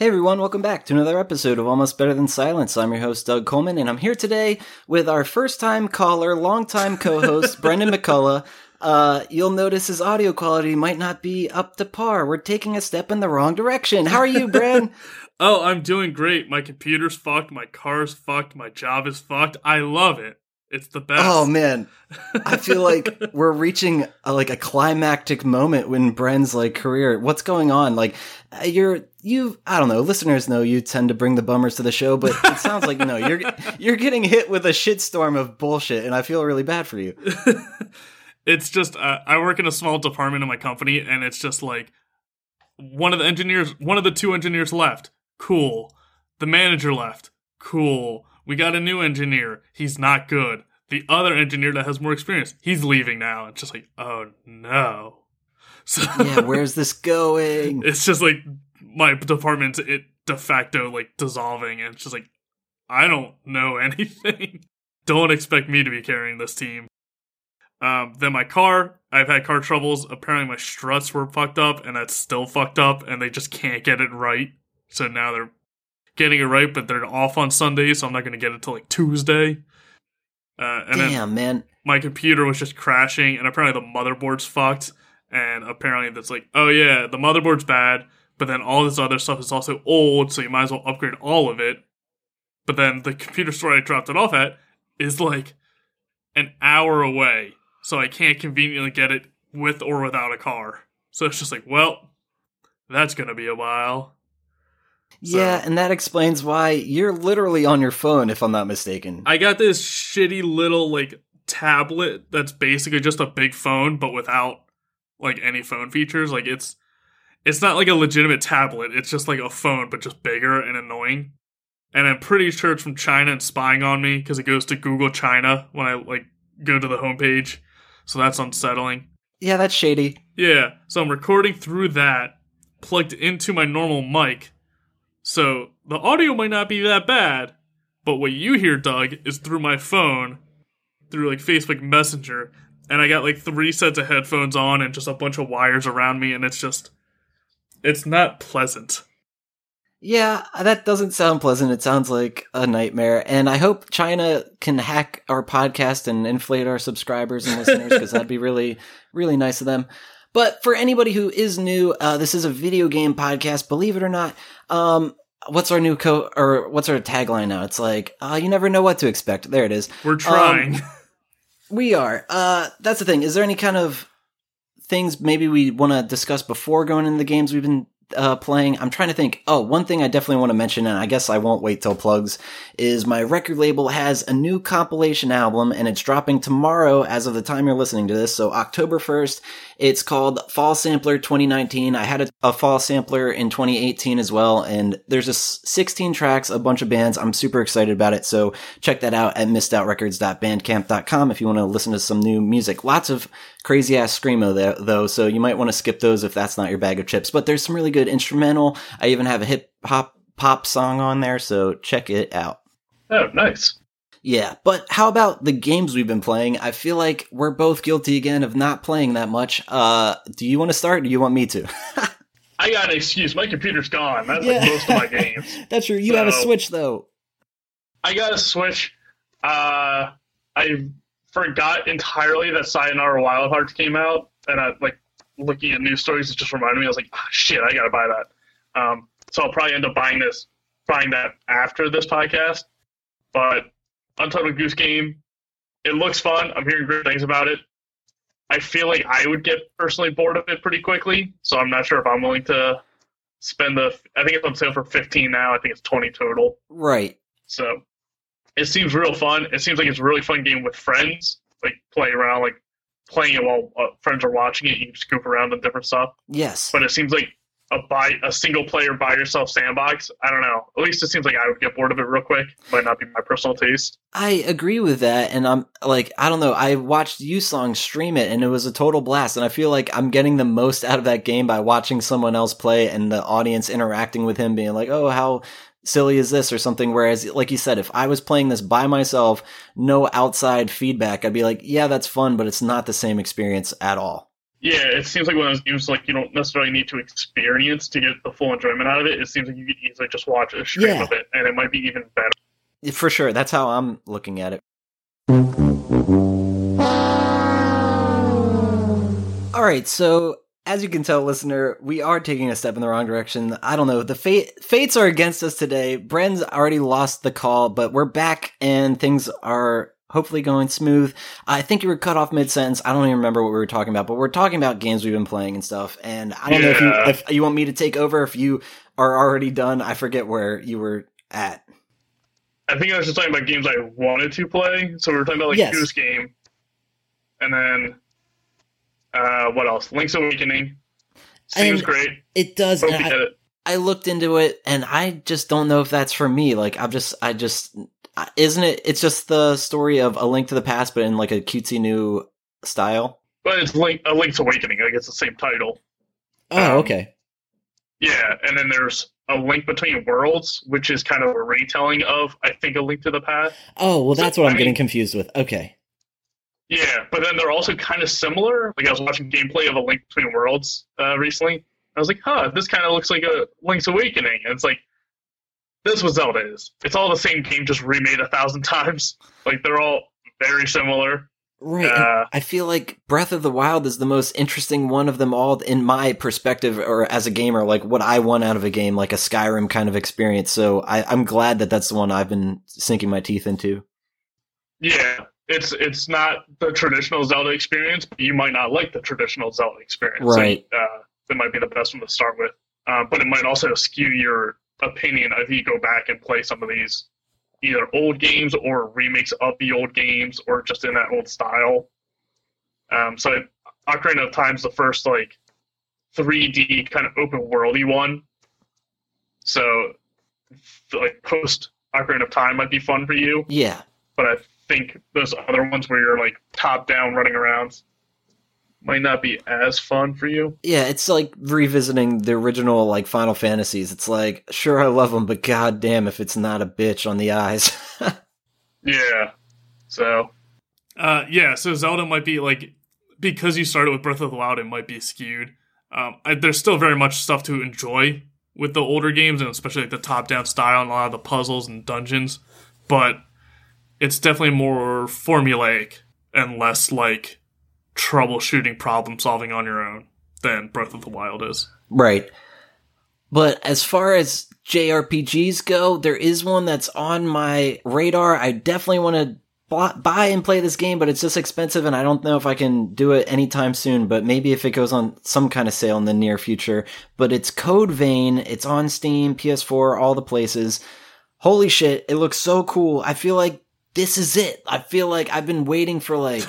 Hey everyone, welcome back to another episode of Almost Better Than Silence. I'm your host, Doug Coleman, and I'm here today with our first time caller, long-time co host, Brendan McCullough. Uh, you'll notice his audio quality might not be up to par. We're taking a step in the wrong direction. How are you, Bren? oh, I'm doing great. My computer's fucked, my car's fucked, my job is fucked. I love it. It's the best. Oh man, I feel like we're reaching a, like a climactic moment when Bren's like career. What's going on? Like uh, you're you. I don't know. Listeners know you tend to bring the bummers to the show, but it sounds like no. You're you're getting hit with a shitstorm of bullshit, and I feel really bad for you. it's just uh, I work in a small department in my company, and it's just like one of the engineers, one of the two engineers left. Cool. The manager left. Cool we got a new engineer. He's not good. The other engineer that has more experience, he's leaving now. It's just like, oh no. So yeah, where's this going? It's just like my department's it de facto like dissolving, and it's just like I don't know anything. don't expect me to be carrying this team. Um, then my car, I've had car troubles. Apparently, my struts were fucked up, and that's still fucked up, and they just can't get it right. So now they're getting it right, but they're off on Sunday, so I'm not going to get it till like Tuesday. Uh, and Damn, man. My computer was just crashing, and apparently the motherboard's fucked. And apparently that's like, oh yeah, the motherboard's bad, but then all this other stuff is also old, so you might as well upgrade all of it. But then the computer store I dropped it off at is like an hour away, so I can't conveniently get it with or without a car. So it's just like, well, that's gonna be a while. So, yeah, and that explains why you're literally on your phone, if I'm not mistaken. I got this shitty little like tablet that's basically just a big phone, but without like any phone features. Like it's it's not like a legitimate tablet. It's just like a phone, but just bigger and annoying. And I'm pretty sure it's from China and spying on me because it goes to Google China when I like go to the homepage. So that's unsettling. Yeah, that's shady. Yeah. So I'm recording through that, plugged into my normal mic so the audio might not be that bad, but what you hear, Doug, is through my phone, through like Facebook Messenger, and I got like three sets of headphones on and just a bunch of wires around me, and it's just, it's not pleasant. Yeah, that doesn't sound pleasant. It sounds like a nightmare. And I hope China can hack our podcast and inflate our subscribers and listeners because that'd be really, really nice of them. But for anybody who is new, uh, this is a video game podcast. Believe it or not. Um, what's our new co or what's our tagline now? It's like, uh, you never know what to expect. There it is. We're trying. Um, we are. Uh, that's the thing. Is there any kind of things maybe we want to discuss before going into the games we've been uh, playing. I'm trying to think. Oh, one thing I definitely want to mention, and I guess I won't wait till plugs, is my record label has a new compilation album, and it's dropping tomorrow as of the time you're listening to this. So October 1st. It's called Fall Sampler 2019. I had a, a Fall Sampler in 2018 as well, and there's a 16 tracks, a bunch of bands. I'm super excited about it. So check that out at missedoutrecords.bandcamp.com if you want to listen to some new music. Lots of crazy ass screamo though, so you might want to skip those if that's not your bag of chips. But there's some really good instrumental. I even have a hip hop pop song on there, so check it out. Oh, nice. Yeah, but how about the games we've been playing? I feel like we're both guilty again of not playing that much. Uh, do you want to start? do you want me to? I got an excuse. My computer's gone. That's yeah. like most of my games. That's true. You so, have a Switch though. I got a Switch. Uh, I forgot entirely that Sayonara Wild Hearts came out, and I like looking at news stories. It just reminded me. I was like, oh, shit, I gotta buy that. Um, so I'll probably end up buying this, buying that after this podcast. But Untitled Goose Game, it looks fun. I'm hearing great things about it. I feel like I would get personally bored of it pretty quickly, so I'm not sure if I'm willing to spend the. I think it's on sale for 15 now. I think it's 20 total. Right. So it seems real fun. It seems like it's a really fun game with friends. Like play around, like playing it while uh, friends are watching it. You can scoop around and different stuff. Yes. But it seems like a buy a single player by yourself sandbox. I don't know. At least it seems like I would get bored of it real quick. Might not be my personal taste. I agree with that, and I'm like, I don't know. I watched you song stream it, and it was a total blast. And I feel like I'm getting the most out of that game by watching someone else play and the audience interacting with him, being like, "Oh, how silly as this or something whereas like you said if i was playing this by myself no outside feedback i'd be like yeah that's fun but it's not the same experience at all Yeah, it seems like one of those games like you don't necessarily need to experience to get the full enjoyment out of it. It seems like you could easily just watch a stream Yeah. of it, and it might be even better. For sure. That's how I'm looking at it. All right, so as you can tell, listener, we are taking a step in the wrong direction. I don't know. The fate, fates are against us today. Bren's already lost the call, but we're back and things are hopefully going smooth. I think you were cut off mid sentence. I don't even remember what we were talking about, but we're talking about games we've been playing and stuff. And I don't know if you if you want me to take over. If you are already done, I forget where you were at. I think I was just talking about games I wanted to play. So we were talking about like Yes. Goose Game, and then uh, what else? Link's Awakening seems And- great. It does. Hope you I- get it. I looked into it and I just don't know if that's for me. Like I'm just I just isn't it it's just the story of a link to the past but in like a cutesy new style. But it's Link, a Link's Awakening. I guess the same title. Oh, Um, okay. Yeah, and then there's a Link Between Worlds, which is kind of a retelling of I think a Link to the Past. Oh, well so, that's what I'm I getting confused with. Okay. Yeah, but then they're also kind of similar. Like I was watching gameplay of a Link Between Worlds uh, recently. I was like, huh, this kind of looks like a Link's Awakening. And it's like, this was Zelda is. It's all the same game, just remade a thousand times. Like they're all very similar. Right. Uh, I feel like Breath of the Wild is the most interesting one of them all in my perspective or as a gamer, like what I want out of a game, like a Skyrim kind of experience. So I, I'm glad that that's the one I've been sinking my teeth into. yeah, it's it's not the traditional Zelda experience, but you might not like the traditional Zelda experience. Right. So, uh, that might be the best one to start with. Uh, but it might also skew your opinion if you go back and play some of these either old games or remakes of the old games or just in that old style. Um, so Ocarina of Time's the first like 3D kind of open worldy one. So like post Ocarina of Time might be fun for you Yeah. but I think those other ones where you're like top down running around might not be as fun for you. Yeah, it's like revisiting the original like Final Fantasies. It's like, sure, I love them, but god damn if it's not a bitch on the eyes. Yeah. So Uh, yeah, so Zelda might be like because you started with Breath of the Wild, it might be skewed. Um, I, there's still very much stuff to enjoy with the older games, and especially like the top-down style and a lot of the puzzles and dungeons. But it's definitely more formulaic and less like troubleshooting, problem solving on your own than Breath of the Wild is. right. But as far as JRPGs go, there is one that's on my radar. I definitely want to buy and play this game, but it's just expensive and I don't know if I can do it anytime soon, but maybe if it goes on some kind of sale in the near future. But it's Code Vein. It's on Steam, PS4, all the places. Holy shit, it looks so cool. I feel like this is it. I feel like I've been waiting for like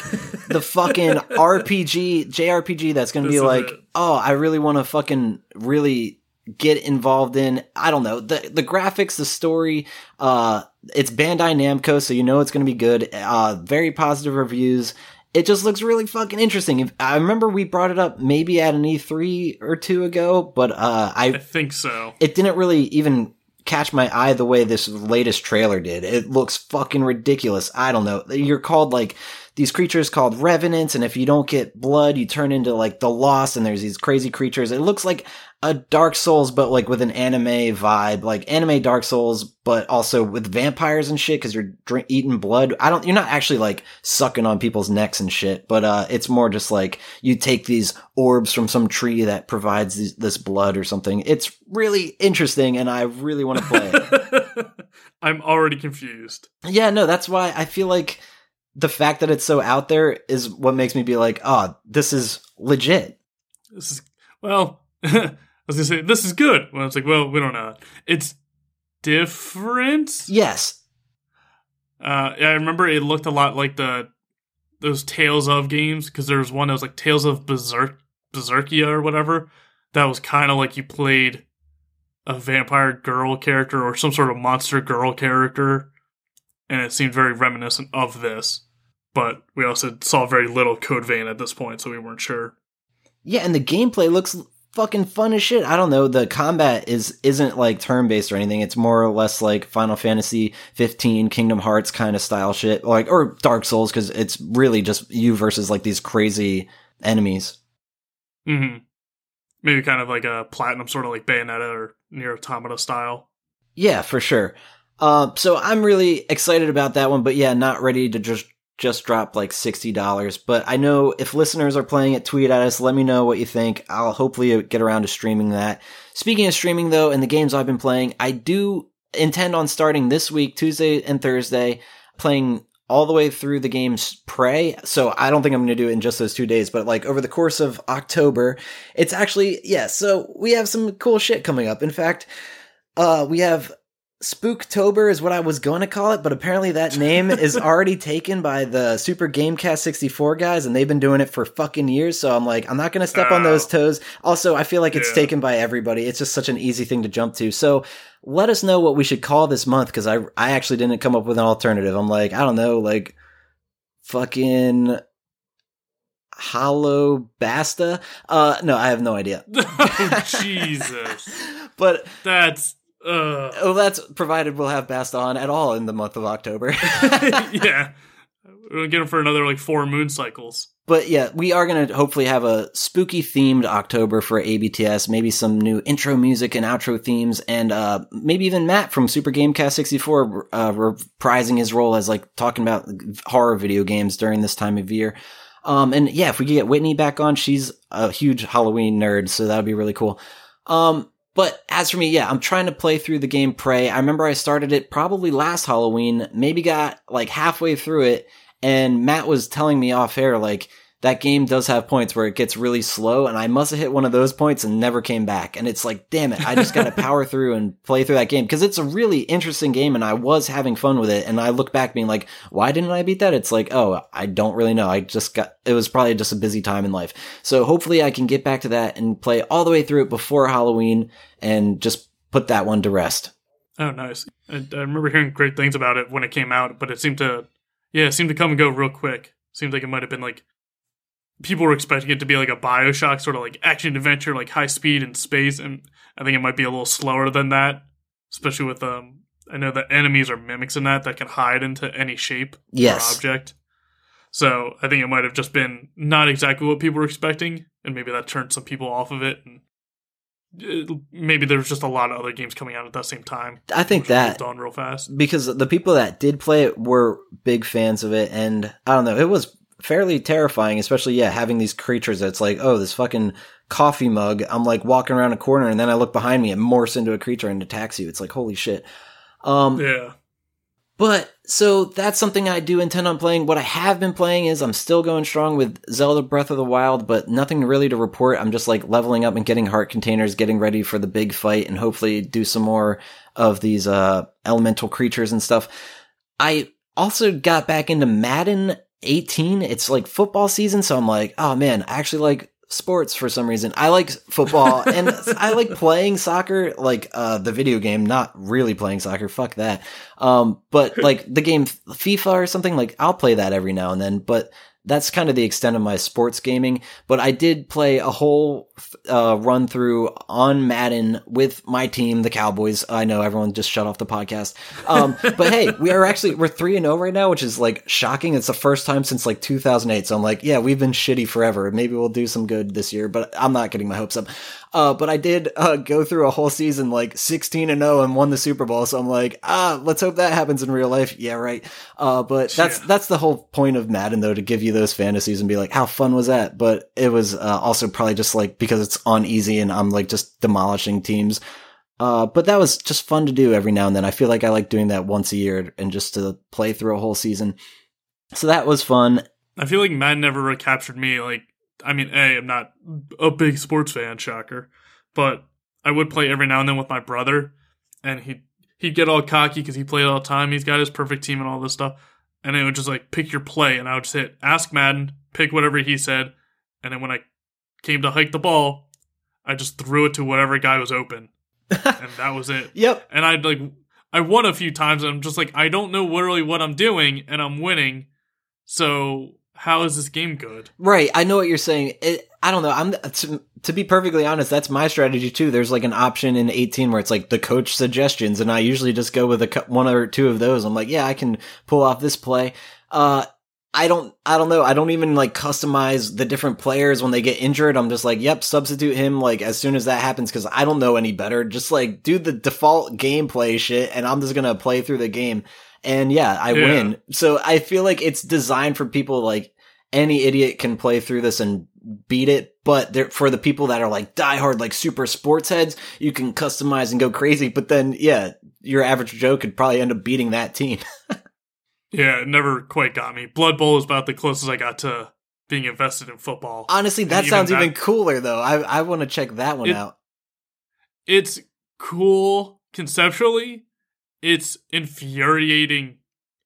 the fucking RPG, JRPG that's going to be like, it. oh, I really want to fucking really get involved in. I don't know. The the graphics, the story, uh it's Bandai Namco, so you know it's going to be good. Uh very positive reviews. It just looks really fucking interesting. If- I remember we brought it up maybe at an E3 or two ago, but uh I I think so. it didn't really even catch my eye the way this latest trailer did. It looks fucking ridiculous. I don't know. You're called like these creatures called revenants, and if you don't get blood, you turn into like the lost, and there's these crazy creatures. It looks like a Dark Souls, but like with an anime vibe, like anime Dark Souls, but also with vampires and shit, because you're drink- eating blood. I don't, you're not actually like sucking on people's necks and shit, but uh, it's more just like you take these orbs from some tree that provides these, this blood or something. It's really interesting, and I really want to play it. I'm already confused. yeah, no, that's why I feel like the fact that it's so out there is what makes me be like, oh, this is legit. This is well. I was gonna say this is good. Well, it's like, well, we don't know. It's different. Yes. Uh, I remember it looked a lot like the those Tales of games because there was one that was like Tales of Berserk Berserkia or whatever. That was kind of like you played a vampire girl character or some sort of monster girl character, and it seemed very reminiscent of this. But we also saw very little Code Vein at this point, so we weren't sure. Yeah, and the gameplay looks fucking fun as shit. I don't know. The combat is isn't like turn based or anything. It's more or less like Final Fantasy 15, Kingdom Hearts kind of style shit, like or Dark Souls because it's really just you versus like these crazy enemies. hmm Maybe kind of like a platinum, sort of like Bayonetta or Nier Automata style. Yeah, for sure. Uh, so I'm really excited about that one, but yeah, not ready to just just dropped like sixty dollars. But I know if listeners are playing it, tweet at us. Let me know what you think. I'll hopefully get around to streaming that. Speaking of streaming, though, and the games I've been playing, I do intend on starting this week, Tuesday and Thursday, playing all the way through the game's Prey. So I don't think I'm going to do it in just those two days, but like over the course of October, it's actually, yeah, so we have some cool shit coming up. In fact, uh, we have Spooktober is what I was going to call it, but apparently that name is already taken by the Super Gamecast 64 guys, and they've been doing it for fucking years. So I'm like, I'm not going to step on those toes. Also, I feel like it's Yeah. taken by everybody. It's just such an easy thing to jump to. So let us know what we should call this month because I I actually didn't come up with an alternative. I'm like, I don't know, like fucking Hollow Basta. Uh, no, I have no idea. oh, Jesus. But That's uh oh, that's provided we'll have Basta on at all in the month of October. yeah. We'll get them for another like four moon cycles. But yeah, we are going to hopefully have a spooky themed October for ABTS, maybe some new intro music and outro themes, and uh, maybe even Matt from Super Gamecast 64 uh, reprising his role as like talking about horror video games during this time of year. Um, and yeah, if we could get Whitney back on, she's a huge Halloween nerd, so that would be really cool. Um, but as for me, yeah, I'm trying to play through the game Prey. I remember I started it probably last Halloween, maybe got like halfway through it, and Matt was telling me off air, like, that game does have points where it gets really slow, and I must have hit one of those points and never came back. And it's like, damn it, I just gotta power through and play through that game because it's a really interesting game, and I was having fun with it. And I look back being like, why didn't I beat that? It's like, oh, I don't really know. I just got, it was probably just a busy time in life. So hopefully I can get back to that and play all the way through it before Halloween and just put that one to rest. Oh, nice. I, I remember hearing great things about it when it came out, but it seemed to, yeah, it seemed to come and go real quick. Seemed like it might have been like people were expecting it to be like a Bioshock sort of like action adventure, like high speed in space, and I think it might be a little slower than that, especially with um. I know that enemies are mimics in that that can hide into any shape Yes. or object. So I think it might have just been not exactly what people were expecting, and maybe that turned some people off of it. And it, maybe there was just a lot of other games coming out at that same time. I think that on real fast. because the people that did play it were big fans of it and i don't know it was fairly terrifying especially yeah having these creatures that's like oh this fucking coffee mug i'm like walking around a corner and then i look behind me and morphs into a creature and attacks you it's like holy shit um Yeah. but so that's something I do intend on playing. What I have been playing is I'm still going strong with Zelda Breath of the Wild, but nothing really to report. I'm just like leveling up and getting heart containers, getting ready for the big fight and hopefully do some more of these uh elemental creatures and stuff. I also got back into Madden 18. It's like football season, so I'm like, oh man, I actually like sports for some reason. I like football and I like playing soccer, like uh the video game, not really playing soccer. Fuck that. Um, but like the game FIFA or something, like I'll play that every now and then, but that's kind of the extent of my sports gaming. But I did play a whole uh, run through on Madden with my team, the Cowboys. I know everyone just shut off the podcast. Um, but hey, we are actually we're three and zero right now, which is like shocking. It's the first time since like 2008. So I'm like, yeah, we've been shitty forever. Maybe we'll do some good this year, but I'm not getting my hopes up. Uh, but I did uh, go through a whole season like 16 and 0 and won the Super Bowl. So I'm like, ah, let's hope that happens in real life. Yeah, right. Uh, but that's Yeah. that's the whole point of Madden though to give you those fantasies and be like, how fun was that? But it was uh, also probably just like because it's on easy and I'm like just demolishing teams. Uh, but that was just fun to do every now and then. I feel like I like doing that once a year and just to play through a whole season. So that was fun. I feel like Madden never really captured me. Like, I mean, A, I'm not a big sports fan, shocker, but I would play every now and then with my brother, and he'd, he'd get all cocky because he played all the time. He's got his perfect team and all this stuff. And it would just like pick your play, and I would just hit ask Madden, pick whatever he said, and then when I came to hike the ball, I just threw it to whatever guy was open, and that was it. Yep. And I'd like, I won a few times, and I'm just like, I don't know literally what I'm doing, and I'm winning. So how is this game good? Right. I know what you're saying. It, I don't know. I'm to, to be perfectly honest, that's my strategy too. There's like an option in 18 where it's like the coach suggestions and I usually just go with a one or two of those. I'm like, yeah, I can pull off this play. Uh I don't, I don't know. I don't even like customize the different players when they get injured. I'm just like, yep, substitute him like as soon as that happens because I don't know any better. Just like do the default gameplay shit and I'm just gonna play through the game. And yeah, I Yeah. win. So I feel like it's designed for people like any idiot can play through this and beat it. But there, for the people that are like diehard, like super sports heads, you can customize and go crazy. But then, yeah, your average Joe could probably end up beating that team. Yeah, it never quite got me. Blood Bowl is about the closest I got to being invested in football. Honestly, that even sounds that- even cooler though. I I want to check that one It- out. It's cool conceptually. It's infuriating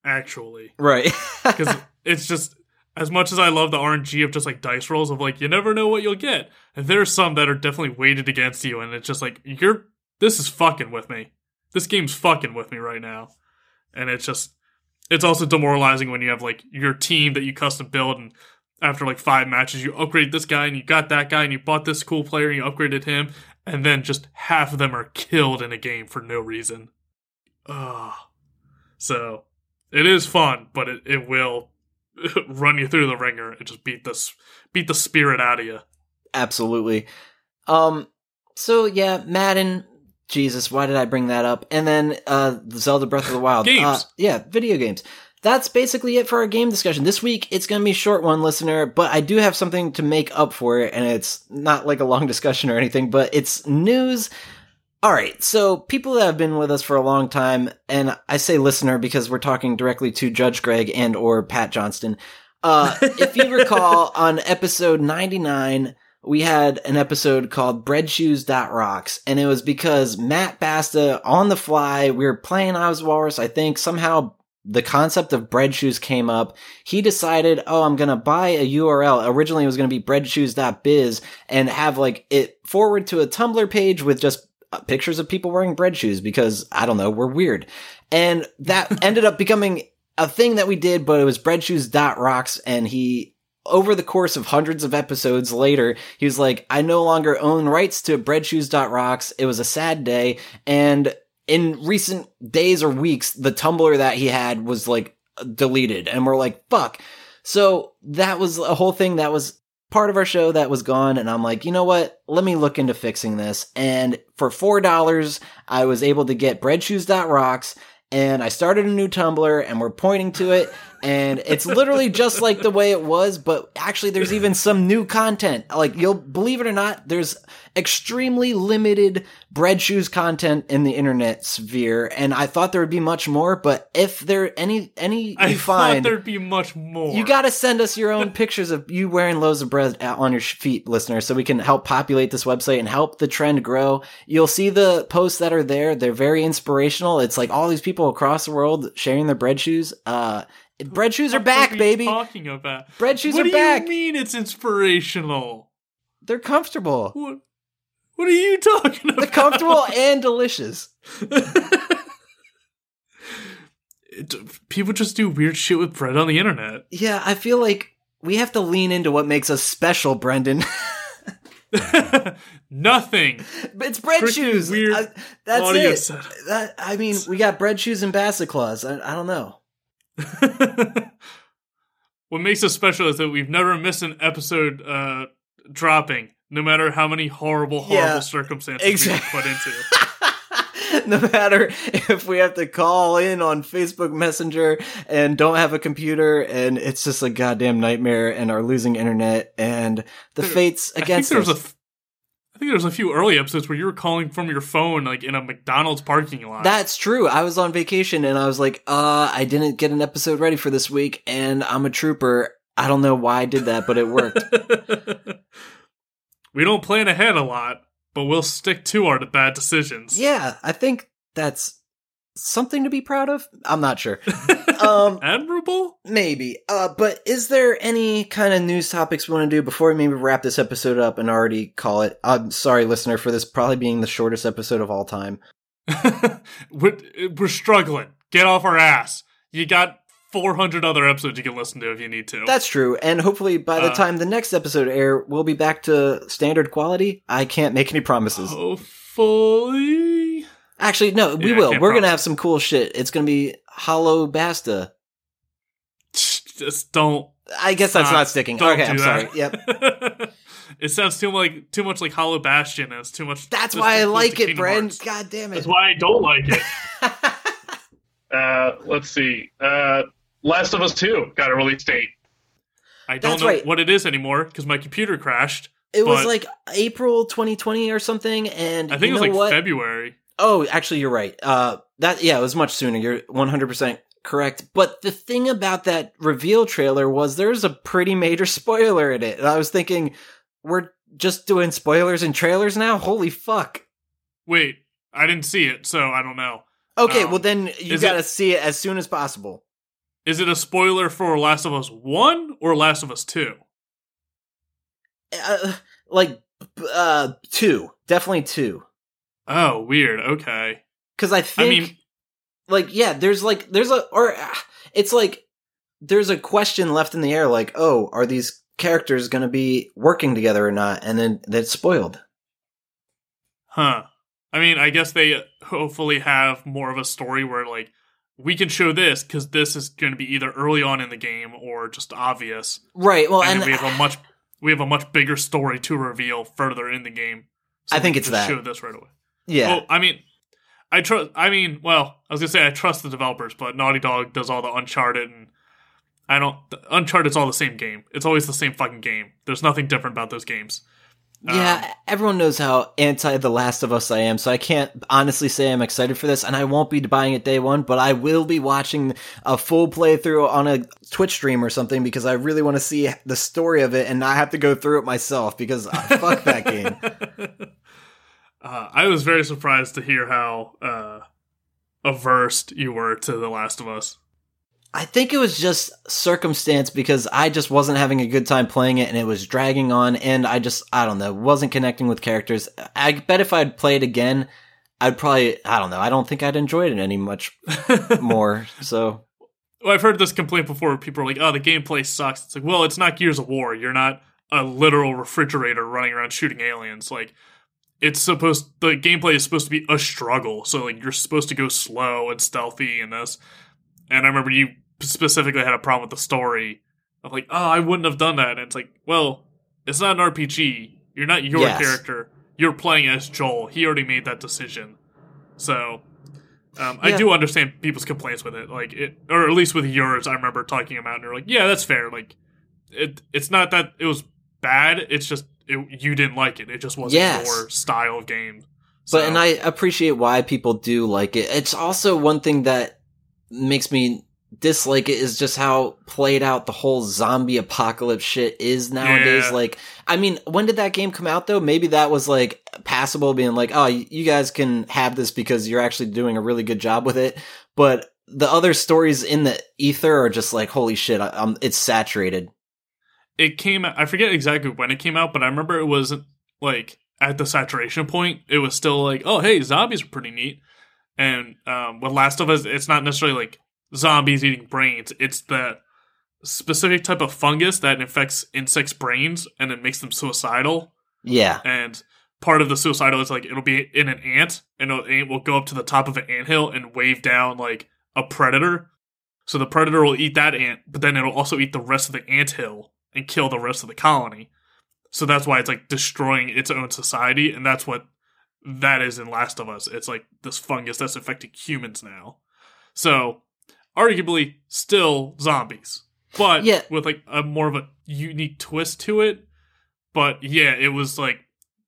actually. Right. because it's just as much as I love the RNG of just like dice rolls of like you never know what you'll get. And there's some that are definitely weighted against you, and it's just like you're this is fucking with me. This game's fucking with me right now, and it's just it's also demoralizing when you have like your team that you custom build and. After like five matches, you upgrade this guy and you got that guy and you bought this cool player and you upgraded him, and then just half of them are killed in a game for no reason. Ugh. So it is fun, but it, it will run you through the wringer and just beat this beat the spirit out of you. Absolutely. Um. So yeah, Madden. Jesus, why did I bring that up? And then uh, Zelda Breath of the Wild. Games. Uh, yeah, video games. That's basically it for our game discussion. This week, it's going to be a short one, listener, but I do have something to make up for it, and it's not like a long discussion or anything, but it's news. All right, so people that have been with us for a long time, and I say listener because we're talking directly to Judge Greg and or Pat Johnston. Uh, if you recall, on episode 99, we had an episode called Breadshoes.rocks, and it was because Matt Basta, on the fly, we were playing I Was Walrus, I think, somehow the concept of bread shoes came up. He decided, oh, I'm going to buy a URL. Originally, it was going to be breadshoes.biz and have like it forward to a Tumblr page with just Uh, pictures of people wearing bread shoes because I don't know, we're weird. And that ended up becoming a thing that we did, but it was bread shoes dot rocks. and he over the course of hundreds of episodes later, he was like, I no longer own rights to bread shoes dot rocks. It was a sad day. And in recent days or weeks, the Tumblr that he had was like deleted. And we're like, fuck. So that was a whole thing that was part of our show that was gone. And I'm like, you know what? Let me look into fixing this. And for $4, I was able to get breadshoes.rocks and I started a new Tumblr and we're pointing to it and it's literally just like the way it was, but actually there's even some new content. Like you'll believe it or not, there's extremely limited bread shoes content in the internet sphere and I thought there would be much more, but if there any any you I find thought there'd be much more. you got to send us your own pictures of you wearing loaves of bread on your feet, listener, so we can help populate this website and help the trend grow. You'll see the posts that are there. They're very inspirational. It's like all these people across the world sharing their bread shoes. Uh, bread shoes are back, you baby. Talking about Bread shoes what are back. What do you mean it's inspirational? They're comfortable. What? What are you talking about? They're comfortable and delicious. People just do weird shit with bread on the internet. Yeah, I feel like we have to lean into what makes us special, Brendan. Nothing. it's bread Freaking shoes. weird I- that's it. setup. That, I mean, we got bread shoes and basset claws. I, I don't know. what makes us special is that we've never missed an episode uh, dropping, no matter how many horrible, horrible Yeah, circumstances exact- we put into. no matter if we have to call in on Facebook Messenger and don't have a computer and it's just a goddamn nightmare and are losing internet and the fates I think against there was us. a. f- I think there was a few early episodes where you were calling from your phone, like in a McDonald's parking lot. That's true. I was on vacation and I was like, uh, I didn't get an episode ready for this week and I'm a trooper. I don't know why I did that, but it worked. we don't plan ahead a lot, but we'll stick to our bad decisions. yeah, I think that's something to be proud of. I'm not sure. Um, Admirable. Maybe. Uh, but is there any kind of news topics we want to do before we maybe wrap this episode up and already call it? I'm sorry, listener, for this probably being the shortest episode of all time. we're, we're struggling. Get off our ass. You got 400 other episodes you can listen to if you need to. That's true. And hopefully by the Uh, time the next episode air, we'll be back to standard quality. I can't make any promises. Hopefully. Actually, no, we Yeah, will. We're going to have some cool shit. It's going to be Hollow Basta. just don't. I guess that's Stop. not sticking. Don't okay, do I'm sorry. Yep. it sounds too like too much like Hollow Bastion. And it's too much. That's why I like it, Kingdom Bren. Hearts. God damn it. That's why I don't like it. Uh, let's see. Uh, Last of Us Two got a release date. I don't That's know right. what it is anymore because my computer crashed. It was like April 2020 or something, and I think you it was know like what? February. Oh, actually, you're right. Uh, that yeah, it was much sooner. You're 100 percent correct. But the thing about that reveal trailer was there's a pretty major spoiler in it. And I was thinking, we're just doing spoilers and trailers now. Holy fuck! Wait, I didn't see it, so I don't know. Okay, Um, well then you gotta it- see it as soon as possible. Is it a spoiler for Last of Us One or Last of Us Two? Uh, like uh, two, definitely two. Oh, weird. Okay. Because I think, I mean, like, yeah, there's like, there's a, or ah, it's like, there's a question left in the air, like, oh, are these characters going to be working together or not? And then that's spoiled. huh? I mean, I guess they hopefully have more of a story where like we can show this because this is going to be either early on in the game or just obvious, Right. Well, and, and, we have a much we have a much bigger story to reveal further in the game. I think it's that. Show this right away. Yeah, Well, I mean, I trust. I mean, well, I was gonna say I trust the developers, but Naughty Dog does all the Uncharted, and I don't. Uncharted's all the same game. It's always the same fucking game. There's nothing different about those games. yeah. um, everyone knows how anti The Last of Us I am, so I can't honestly say I'm excited for this, and I won't be buying it day one, but I will be watching a full playthrough on a Twitch stream or something because I really want to see the story of it and not have to go through it myself because uh, fuck that game. Uh, I was very surprised to hear how uh, averse you were to The Last of Us. I think it was just circumstance because I just wasn't having a good time playing it and it was dragging on and I just, I don't know, wasn't connecting with characters. I bet if I'd played it again, I'd probably, I don't know, I don't think I'd enjoy it any much more. So, Well, I've heard this complaint before. People are like, "Oh, the gameplay sucks." It's like, well, it's not Gears of War. You're not a literal refrigerator running around shooting aliens. Like, it's supposed the gameplay is supposed to be a struggle. So like, you're supposed to go slow and stealthy in this. And I remember you specifically had a problem with the story of like, "Oh, I wouldn't have done that." And it's like, well, it's not an RPG. You're not your Yes. character. You're playing as Joel. He already made that decision. So um, I do understand people's complaints with it, like it, or at least with yours. I remember talking about, it and you're like, "Yeah, that's fair." Like, it, it's not that it was bad. It's just it, you didn't like it. It just wasn't Yes. your style of game. but, and I appreciate why people do like it. It's also one thing that makes me dislike it is just how played out the whole zombie apocalypse shit is nowadays. Yeah. Like, I mean, when did that game come out though? Maybe that was like passable being like, oh, you guys can have this because you're actually doing a really good job with it. But the other stories in the ether are just like, holy shit, I, um, it's saturated. It came. out- I forget exactly when it came out, but I remember it was like at the saturation point. It was still like, "Oh, hey, zombies are pretty neat." And um, with Last of Us, it's not necessarily like zombies eating brains. It's the specific type of fungus that infects insects' brains and it makes them suicidal. Yeah. and part of the suicidal is like it'll be in an ant and an ant will go up to the top of an anthill and wave down like a predator so the predator will eat that ant but then it'll also eat the rest of the anthill and kill the rest of the colony so that's why it's like destroying its own society and that's what that is in last of us it's like this fungus that's affecting humans now so arguably still zombies but Yeah. with like a more of a unique twist to it but yeah, it was like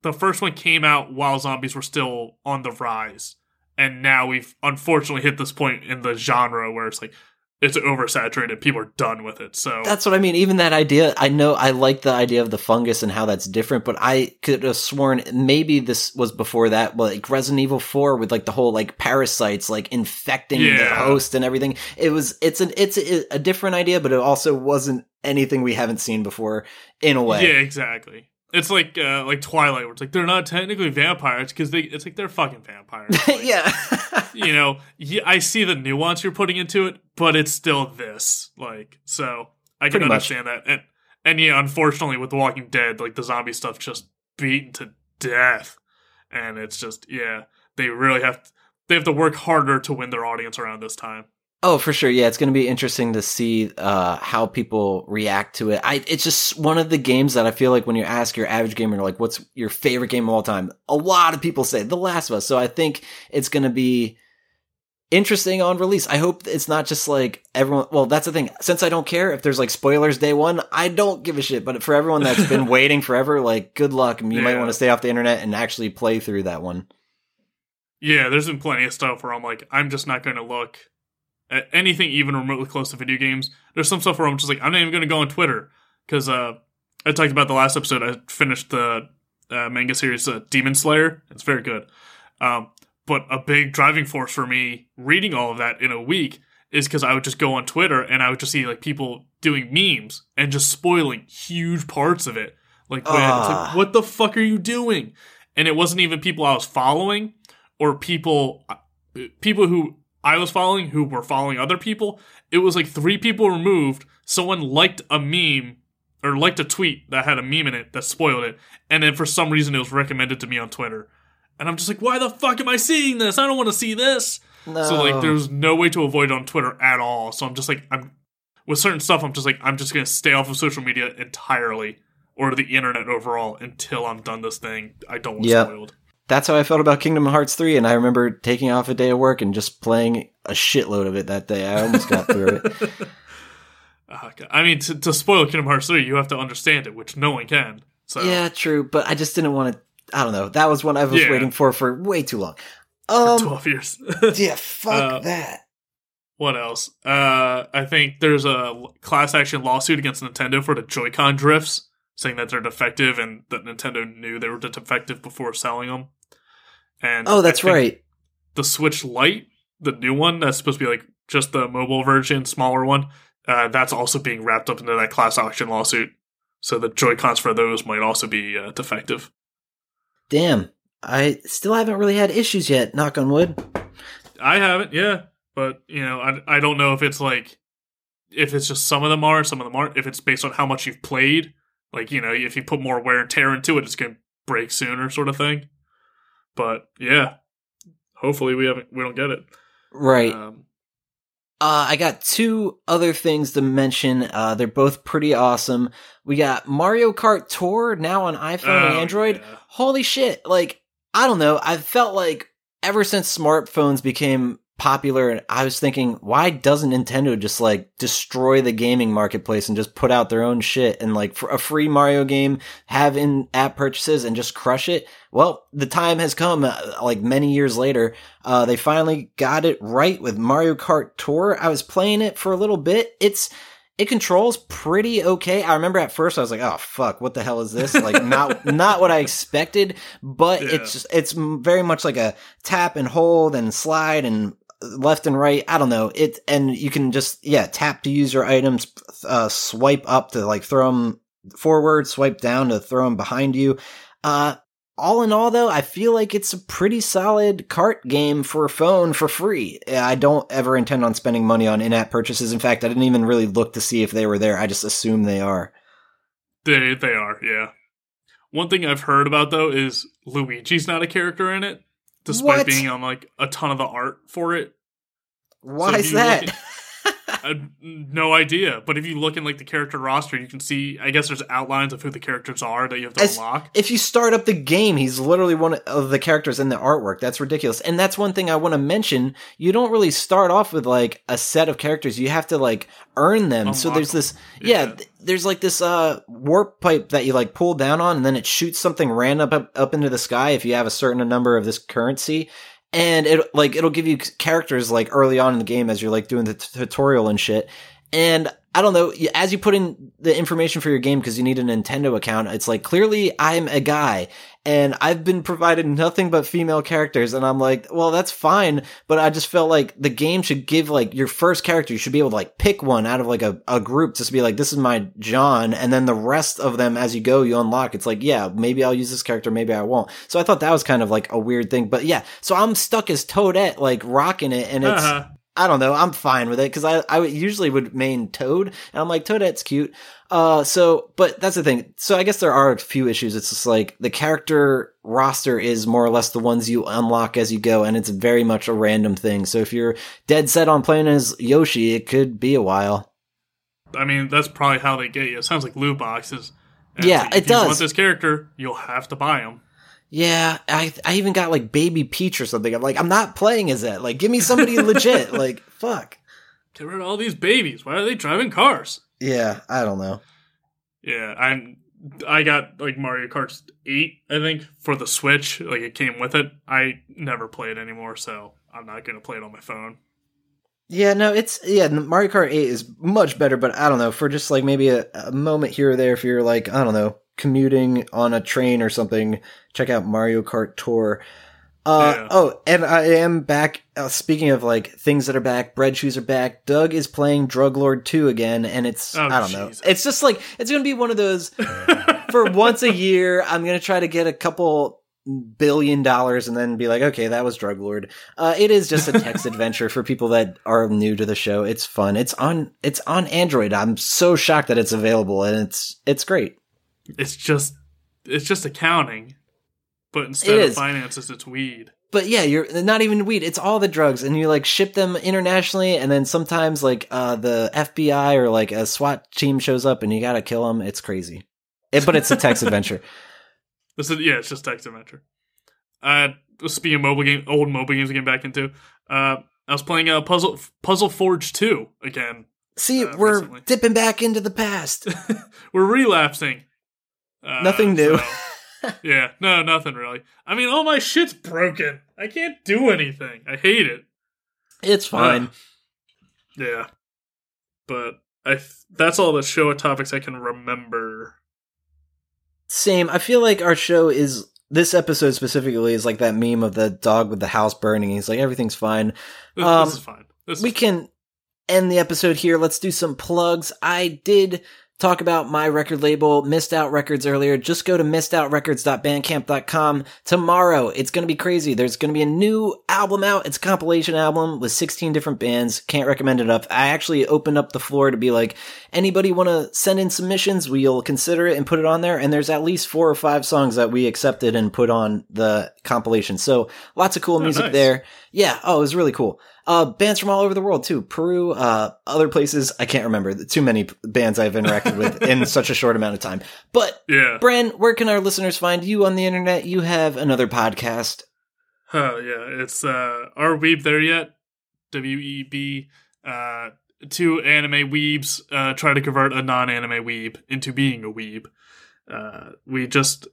the first one came out while zombies were still on the rise. And now we've unfortunately hit this point in the genre where it's like it's oversaturated. People are done with it. So That's what I mean. Even that idea, I know I like the idea of the fungus and how that's different, but I could have sworn maybe this was before that, like Resident Evil 4 with like the whole like parasites like infecting the host and everything. It was, it's an, it's a, a different idea, but it also wasn't anything we haven't seen before in a way. yeah, exactly. It's like uh, like Twilight, where it's like they're not technically vampires because they it's like they're fucking vampires. Like, yeah. you know, yeah, I see the nuance you're putting into it, but it's still this. Like, so I can Pretty much. understand that. And and yeah, unfortunately, with The Walking Dead, like the zombie stuff just beaten to death, and it's just yeah, they really have they have to work harder to win their audience around this time. Oh, for sure. Yeah, it's going to be interesting to see uh, how people react to it. I, it's just one of the games that I feel like when you ask your average gamer, like, what's your favorite game of all time? A lot of people say The Last of Us. So I think it's going to be interesting on release. I hope it's not just like everyone. Well, that's the thing. Since I don't care if there's like spoilers day one, I don't give a shit. But for everyone that's been waiting forever, like, good luck. You might want to stay off the internet and actually play through that one. Yeah, there's been plenty of stuff where I'm like, I'm just not going to look anything even remotely close to video games. There's some stuff where I'm just like, I'm not even going to go on Twitter because uh, I talked about the last episode. I finished the uh, manga series uh, Demon Slayer. It's very good. Um, but a big driving force for me reading all of that in a week is because I would just go on Twitter and I would just see like people doing memes and just spoiling huge parts of it. Like, like, Ah. what the fuck are you doing? And it wasn't even people I was following or people people who I was following who were following other people. It was like three people removed. Someone liked a meme or liked a tweet that had a meme in it that spoiled it, and then for some reason it was recommended to me on Twitter. And I'm just like, why the fuck am I seeing this? I don't want to see this. No. So like, there's no way to avoid it on Twitter at all. So I'm just like, I'm with certain stuff. I'm just like, I'm just gonna stay off of social media entirely or the internet overall until I'm done this thing. I don't want Yep. spoiled. That's how I felt about Kingdom Hearts 3. And I remember taking off a day of work and just playing a shitload of it that day. I almost got through it. Oh, I mean, to, to spoil Kingdom Hearts 3, you have to understand it, which no one can. So Yeah, true. But I just didn't want to. I don't know. That was one I was Yeah. waiting for for way too long. for Um, 12 years. yeah, fuck Uh, that. what else? Uh, I think there's a class action lawsuit against Nintendo for the Joy-Con drifts, saying that they're defective and that Nintendo knew they were defective before selling them. And Oh, that's right. The Switch Lite, the new one that's supposed to be like just the mobile version, smaller one, uh, that's also being wrapped up into that class action lawsuit. So the Joy-Cons for those might also be uh, defective. Damn. I still haven't really had issues yet. Knock on wood. I haven't, yeah, but you know, I I don't know if it's like if it's just some of them are, some of them aren't. If it's based on how much you've played, like you know, if you put more wear and tear into it, it's gonna break sooner, sort of thing. But yeah, hopefully we haven't we don't get it. Right. Um, Uh, I got two other things to mention. Uh, they're both pretty awesome. We got Mario Kart Tour now on iPhone and oh, Android. yeah. Holy shit. Like, I don't know. I've felt like ever since smartphones became popular, and I was thinking, why doesn't Nintendo just like destroy the gaming marketplace and just put out their own shit and like for a free Mario game, have in app purchases and just crush it? Well, the time has come, uh, like many years later. Uh, they finally got it right with Mario Kart Tour. I was playing it for a little bit. It's, it controls pretty okay. I remember at first I was like, "Oh fuck, what the hell is this?" Like not not what I expected, but Yeah. it's just, it's very much like a tap and hold and slide and left and right. I don't know. It and you can just yeah, tap to use your items, uh swipe up to like throw them forward, swipe down to throw them behind you. Uh all in all, though, I feel like it's a pretty solid cart game for a phone for free. I don't ever intend on spending money on in-app purchases. In fact, I didn't even really look to see if they were there. I just assume they are. They they are, yeah. One thing I've heard about though is Luigi's not a character in it, despite What? being on like a ton of the art for it. Why So is do you look that? at- I, no idea, but if you look in like the character roster, you can see. I guess there's outlines of who the characters are that you have to As- unlock. if you start up the game, he's literally one of the characters in the artwork. That's ridiculous. And that's one thing I want to mention. You don't really start off with like a set of characters. You have to like earn them. so there's this, yeah, Yeah. th- there's like this uh warp pipe that you like pull down on and then it shoots something random up, up into the sky if you have a certain number of this currency. And it like it'll give you characters like early on in the game as you're like doing the t- tutorial and shit. And I don't know, as you put in the information for your game because you need a Nintendo account, it's like clearly I'm a guy and I've been provided nothing but female characters and I'm like, well, that's fine, but I just felt like the game should give like your first character, you should be able to like pick one out of like a, a group just to be like, this is my John, and then the rest of them as you go, you unlock. It's like, yeah, maybe I'll use this character, maybe I won't. So I thought that was kind of like a weird thing, but yeah, so I'm stuck as Toadette, like rocking it, and it's Uh-huh. I don't know. I'm fine with it because I I usually would main Toad, and I'm like Toadette's cute. Uh, so but that's the thing. So I guess there are a few issues. It's just like the character roster is more or less the ones you unlock as you go, and it's very much a random thing. So if you're dead set on playing as Yoshi, it could be a while. I mean, that's probably how they get you. It sounds like loot boxes. And Yeah, like, it if you does. want this character, you'll have to buy him. Yeah, I I even got like Baby Peach or something. I'm like, I'm not playing as that. Like, give me somebody legit. Like, fuck. Get rid of all these babies. Why are they driving cars? Yeah, I don't know. Yeah, I'm. I got like Mario Kart 8, I think, for the Switch. Like it came with it. I never play it anymore, so I'm not gonna play it on my phone. Yeah, no, it's yeah. Mario Kart Eight is much better, but I don't know for just like maybe a, a moment here or there. If you're like I don't know commuting on a train or something, check out Mario Kart Tour. Uh, Yeah. Oh, and I am back. Uh, speaking of like things that are back, bread shoes are back. Doug is playing Drug Lord Two again, and it's Oh, I don't know. It's just like it's gonna be one of those for once a year. I'm gonna try to get a couple billion dollars and then be like, okay, that was Drug Lord. Uh, it is just a text adventure for people that are new to the show. It's fun. It's on. It's on Android. I'm so shocked that it's available, and it's it's great. It's just it's just accounting, but instead of finances, it's weed. But yeah, you're not even weed. It's all the drugs, and you like ship them internationally, and then sometimes like uh, the FBI or like a SWAT team shows up, and you gotta kill them. It's crazy. It, but it's a text adventure. This is yeah, it's just text adventure. Uh, speaking of mobile game, old mobile games, to get back into. Uh, I was playing uh, Puzzle Puzzle Forge two again. See, Uh, we're recently. dipping back into the past. We're relapsing. Uh, Nothing new. so- yeah, no, nothing really. I mean, all my shit's broken. I can't do anything. I hate it. It's fine. Uh, yeah, but I th- that's all the show topics I can remember. Same. I feel like our show is this episode specifically is like that meme of the dog with the house burning. He's like everything's fine. This, Um, this is fine. This we is can end the episode here. Let's do some plugs. I did talk about my record label, Missed Out Records, earlier. Just go to missedoutrecords.bandcamp.com. Tomorrow, it's going to be crazy. There's going to be a new album out. It's a compilation album with 16 different bands. Can't recommend it enough. I actually opened up the floor to be like, anybody want to send in submissions? We'll consider it and put it on there. And there's at least four or five songs that we accepted and put on the compilation. So lots of cool Oh, music nice. there. Yeah. Oh, it was really cool. Uh, bands from all over the world too. Peru, uh, other places. I can't remember. Too many bands I've interacted with in such a short amount of time. But yeah. Bren, where can our listeners find you on the internet? You have another podcast. Oh yeah, it's uh are weeb there yet? W E B uh two anime weebs uh try to convert a non-anime weeb into being a weeb. Uh we just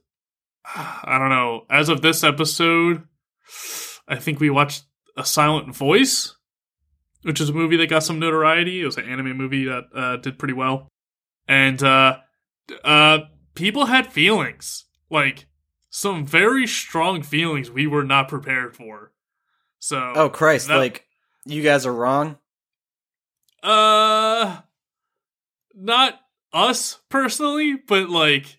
I don't know. As of this episode, I think we watched A Silent Voice, which is a movie that got some notoriety. It was an anime movie that uh did pretty well. And uh uh people had feelings. Like some very strong feelings we were not prepared for. So Oh Christ! that- like you guys are wrong. uh not us personally, but like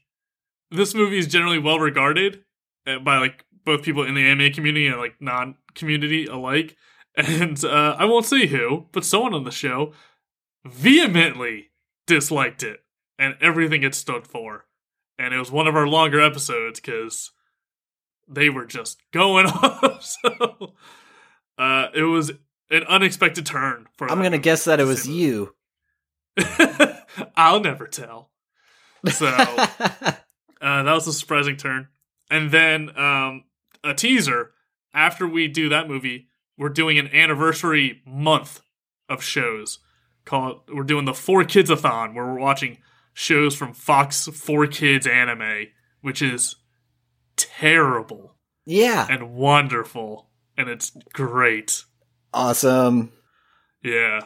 this movie is generally well regarded uh, by like both people in the anime community and like non community alike. And uh I won't say who, but someone on the show vehemently disliked it and everything it stood for. And it was one of our longer episodes because they were just going off. So uh it was an unexpected turn for I'm gonna guess that it was you. I'll never tell. So uh, that was a surprising turn. And then um, a teaser after we do that movie, we're doing an anniversary month of shows. Called we're doing the Four Kids a thon where we're watching shows from Fox Four Kids anime, which is terrible yeah. and wonderful, and it's great. Awesome. Yeah.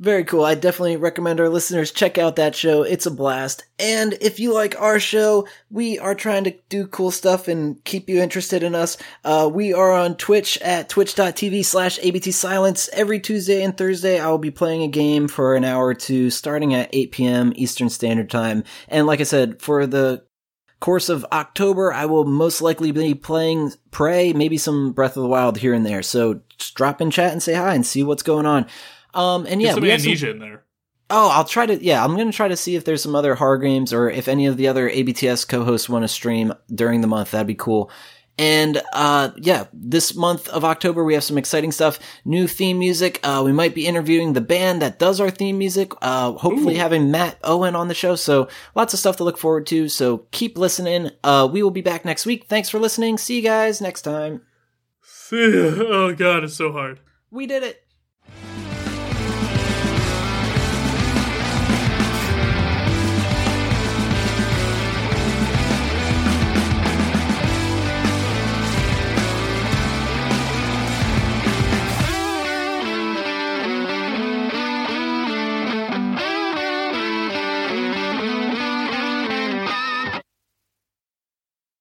Very cool. I definitely recommend our listeners check out that show. It's a blast. And if you like our show, we are trying to do cool stuff and keep you interested in us. Uh, we are on Twitch at twitch.tv slash ABT Silence. Every Tuesday and Thursday, I will be playing a game for an hour or two starting at 8 p.m. Eastern Standard Time. And like I said, for the course of October, I will most likely be playing Prey, maybe some Breath of the Wild here and there. So just drop in chat and say hi and see what's going on. Um, and yeah, some we have some- in there. Oh, I'll try to. Yeah, I'm going to try to see if there's some other horror games or if any of the other ABTS co-hosts want to stream during the month. That'd be cool. And uh, yeah, this month of October we have some exciting stuff. New theme music. Uh, we might be interviewing the band that does our theme music. Uh, hopefully Ooh. having Matt Owen on the show. So lots of stuff to look forward to. So keep listening. Uh, we will be back next week. Thanks for listening. See you guys next time. See. oh god, it's so hard. We did it.